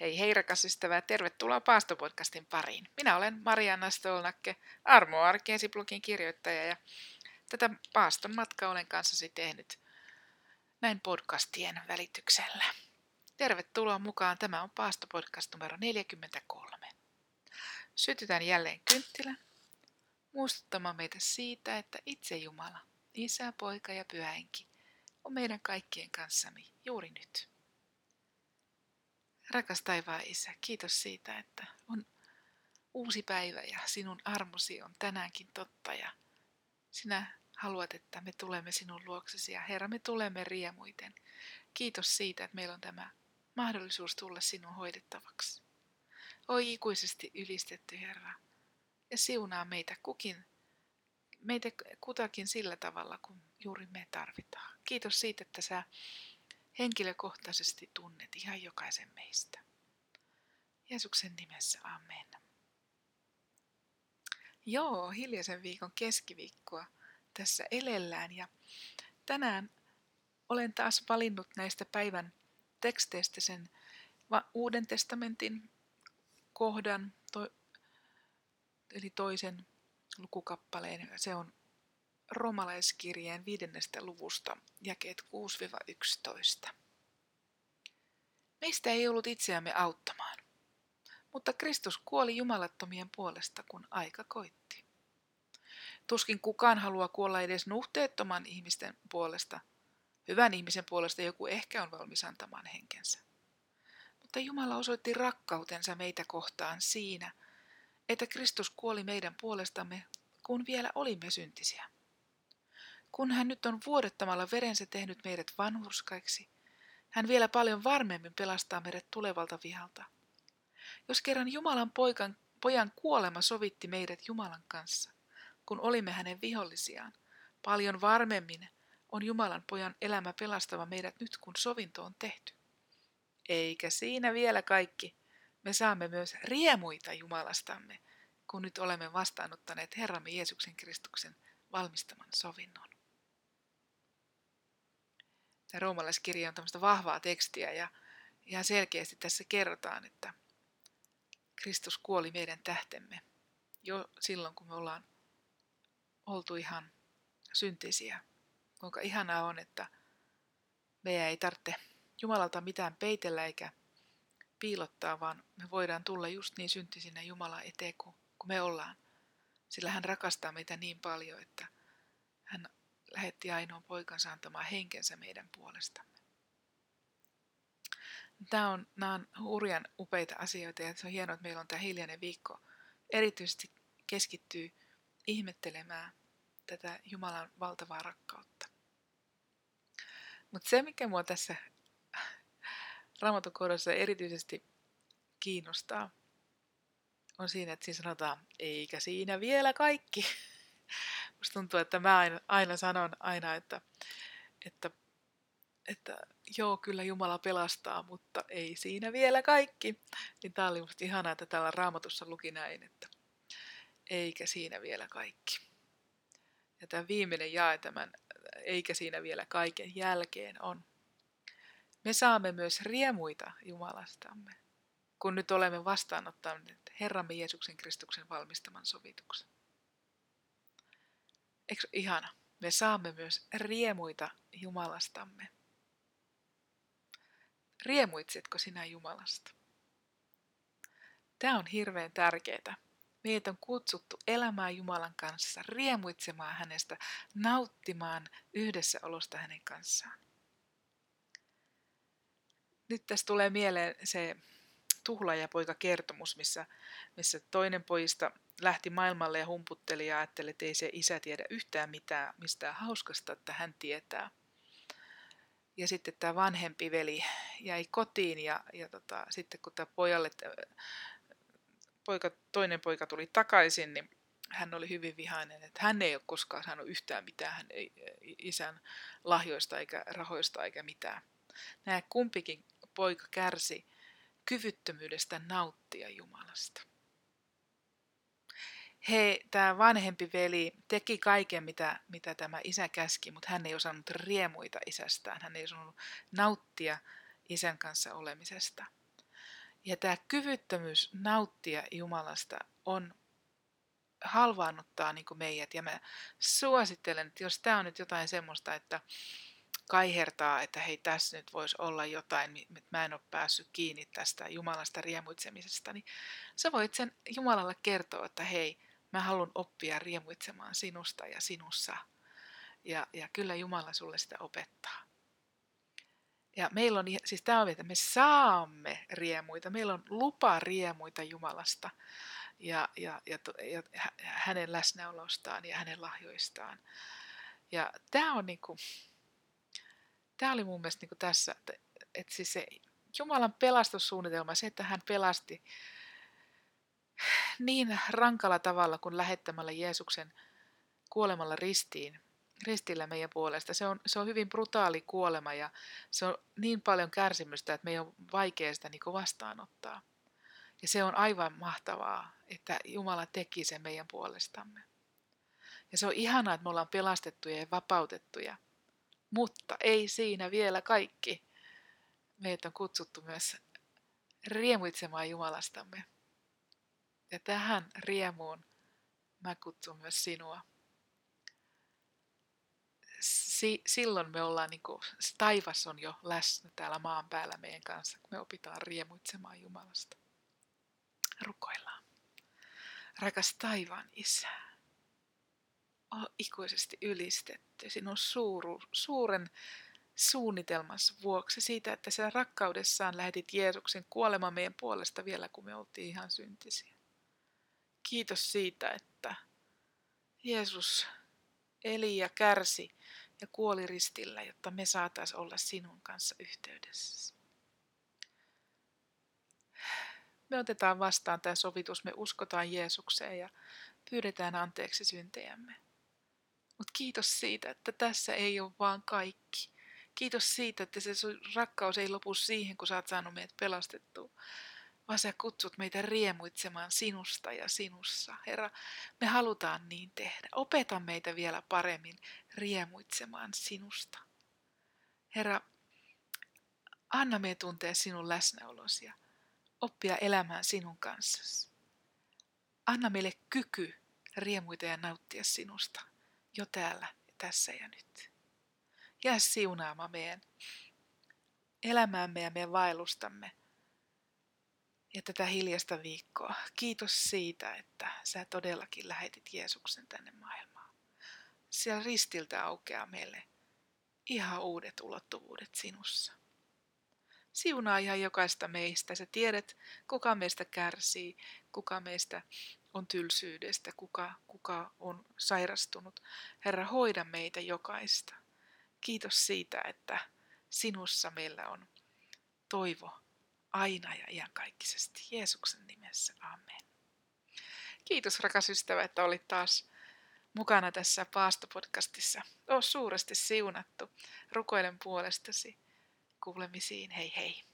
Hei hei rakas ystävä, tervetuloa Paastopodcastin pariin. Minä olen Marianna Stolnakke, Armo Arkeesi-blogin kirjoittaja ja tätä Paaston matkaa olen kanssasi tehnyt näin podcastien välityksellä. Tervetuloa mukaan, tämä on Paastopodcast numero 43. Sytytän jälleen kynttilän muistuttamaan meitä siitä, että itse Jumala, Isä, Poika ja Pyhähenki on meidän kaikkien kanssamme juuri nyt. Rakas taivaan Isä, kiitos siitä, että on uusi päivä ja sinun armosi on tänäänkin totta ja sinä haluat, että me tulemme sinun luoksesi ja Herra, me tulemme riemuiten. Kiitos siitä, että meillä on tämä mahdollisuus tulla sinun hoidettavaksi. Oi ikuisesti ylistetty Herra ja siunaa meitä kukin, meitä kutakin sillä tavalla, kun juuri me tarvitaan. Kiitos siitä, että sä henkilökohtaisesti tunnet ihan jokaisen meistä. Jeesuksen nimessä, amen. Joo, hiljaisen viikon keskiviikkoa tässä elellään ja tänään olen taas valinnut näistä päivän teksteistä sen Uuden testamentin kohdan, to, eli toisen lukukappaleen. Se on romalaiskirjeen viidennestä luvusta, jakeet 6-11. Meistä ei ollut itseämme auttamaan, mutta Kristus kuoli jumalattomien puolesta, kun aika koitti. Tuskin kukaan haluaa kuolla edes nuhteettoman ihmisten puolesta. Hyvän ihmisen puolesta joku ehkä on valmis antamaan henkensä. Mutta Jumala osoitti rakkautensa meitä kohtaan siinä, että Kristus kuoli meidän puolestamme, kun vielä olimme syntisiä. Kun hän nyt on vuodettamalla verensä tehnyt meidät vanhurskaiksi, hän vielä paljon varmemmin pelastaa meidät tulevalta vihalta. Jos kerran Jumalan poikan, pojan kuolema sovitti meidät Jumalan kanssa, kun olimme hänen vihollisiaan, paljon varmemmin on Jumalan pojan elämä pelastava meidät nyt, kun sovinto on tehty. Eikä siinä vielä kaikki. Me saamme myös riemuita Jumalastamme, kun nyt olemme vastaanottaneet Herramme Jeesuksen Kristuksen valmistaman sovinnon. Tämä roomalaiskirja on tämmöistä vahvaa tekstiä ja ihan selkeästi tässä kerrotaan, että Kristus kuoli meidän tähtemme jo silloin, kun me ollaan oltu ihan syntisiä. Kuinka ihanaa on, että meidän ei tarvitse Jumalalta mitään peitellä eikä piilottaa, vaan me voidaan tulla just niin syntisinä Jumala eteen kuin, me ollaan. Sillä hän rakastaa meitä niin paljon, että lähetti ainoan poikansa antamaan henkensä meidän puolestamme. Tämä on, nämä on hurjan upeita asioita ja se on hienoa, että meillä on tämä hiljainen viikko. Erityisesti keskittyy ihmettelemään tätä Jumalan valtavaa rakkautta. Mutta se, mikä mua tässä raamatukohdassa erityisesti kiinnostaa, on siinä, että siinä sanotaan, eikä siinä vielä kaikki. Musta tuntuu, että mä aina, aina sanon aina, että, että, että joo, kyllä Jumala pelastaa, mutta ei siinä vielä kaikki. Niin tää oli musta ihanaa, että täällä raamatussa luki näin, että eikä siinä vielä kaikki. Ja tämä viimeinen jae tämän eikä siinä vielä kaiken jälkeen on. Me saamme myös riemuita Jumalastamme, kun nyt olemme vastaanottaneet Herramme Jeesuksen Kristuksen valmistaman sovituksen. Eikö ihana? Me saamme myös riemuita Jumalastamme. Riemuitsetko sinä Jumalasta? Tämä on hirveän tärkeää. Meitä on kutsuttu elämään Jumalan kanssa, riemuitsemaan hänestä, nauttimaan yhdessäolosta hänen kanssaan. Nyt tässä tulee mieleen se tuhlaajapoika kertomus, missä, missä toinen pojista lähti maailmalle ja humputteli ja ajatteli, että ei se isä tiedä yhtään mitään mistään hauskasta, että hän tietää. Ja sitten tämä vanhempi veli jäi kotiin ja, ja tota, sitten kun tämä pojalle, poika, toinen poika tuli takaisin, niin hän oli hyvin vihainen, että hän ei ole koskaan saanut yhtään mitään hän ei, isän lahjoista eikä rahoista eikä mitään. Nämä kumpikin poika kärsi kyvyttömyydestä nauttia Jumalasta. He, tämä vanhempi veli teki kaiken, mitä, mitä tämä isä käski, mutta hän ei osannut riemuita isästään. Hän ei osannut nauttia isän kanssa olemisesta. Ja tämä kyvyttömyys nauttia Jumalasta on halvaannuttaa niin meidät. Ja mä suosittelen, että jos tämä on nyt jotain semmoista, että kaihertaa, että hei tässä nyt voisi olla jotain, että mä en ole päässyt kiinni tästä Jumalasta riemuitsemisesta, niin sä voit sen Jumalalle kertoa, että hei, mä haluan oppia riemuitsemaan sinusta ja sinussa. Ja, ja kyllä Jumala sulle sitä opettaa. Ja meillä on, siis tämä on, että me saamme riemuita, meillä on lupa riemuita Jumalasta ja, ja, ja, ja hänen läsnäolostaan ja hänen lahjoistaan. Ja tämä on niinku, tämä oli mun mielestä niinku tässä, että, että siis se Jumalan pelastussuunnitelma, se, että hän pelasti niin rankalla tavalla kuin lähettämällä Jeesuksen kuolemalla ristiin, ristillä meidän puolesta. Se on, se on hyvin brutaali kuolema ja se on niin paljon kärsimystä, että meidän on vaikea sitä niin vastaanottaa. Ja se on aivan mahtavaa, että Jumala teki sen meidän puolestamme. Ja se on ihanaa, että me ollaan pelastettuja ja vapautettuja. Mutta ei siinä vielä kaikki. Meitä on kutsuttu myös riemuitsemaan Jumalastamme. Ja tähän riemuun mä kutsun myös sinua. Si- silloin me ollaan, niin kuin, taivas on jo läsnä täällä maan päällä meidän kanssa, kun me opitaan riemuitsemaan Jumalasta. Rukoillaan. Rakas taivaan Isä, ikuisesti ylistetty sinun suuru, suuren suunnitelmassa vuoksi siitä, että sen rakkaudessaan lähetit Jeesuksen kuolemaan meidän puolesta vielä, kun me oltiin ihan syntisiä. Kiitos siitä, että Jeesus eli ja kärsi ja kuoli ristillä, jotta me saataisiin olla sinun kanssa yhteydessä. Me otetaan vastaan tämä sovitus, me uskotaan Jeesukseen ja pyydetään anteeksi syntejämme. Mutta kiitos siitä, että tässä ei ole vaan kaikki. Kiitos siitä, että se rakkaus ei lopu siihen, kun sä oot saanut meidät pelastettua, vaan sä kutsut meitä riemuitsemaan sinusta ja sinussa. Herra, me halutaan niin tehdä. Opeta meitä vielä paremmin riemuitsemaan sinusta. Herra, anna me tuntea sinun läsnäolosi ja oppia elämään sinun kanssasi. Anna meille kyky riemuita ja nauttia sinusta jo täällä, tässä ja nyt. Jää siunaamaan meidän elämäämme ja meidän vaellustamme ja tätä hiljasta viikkoa. Kiitos siitä, että sä todellakin lähetit Jeesuksen tänne maailmaan. Siellä ristiltä aukeaa meille ihan uudet ulottuvuudet sinussa. Siunaa ihan jokaista meistä. Sä tiedät, kuka meistä kärsii, kuka meistä on tylsyydestä, kuka, kuka on sairastunut. Herra, hoida meitä jokaista. Kiitos siitä, että sinussa meillä on toivo aina ja iankaikkisesti. Jeesuksen nimessä. Amen. Kiitos rakas ystävä, että olit taas mukana tässä Paastopodcastissa. Oot suuresti siunattu. Rukoilen puolestasi. Kuulemisiin. Hei hei.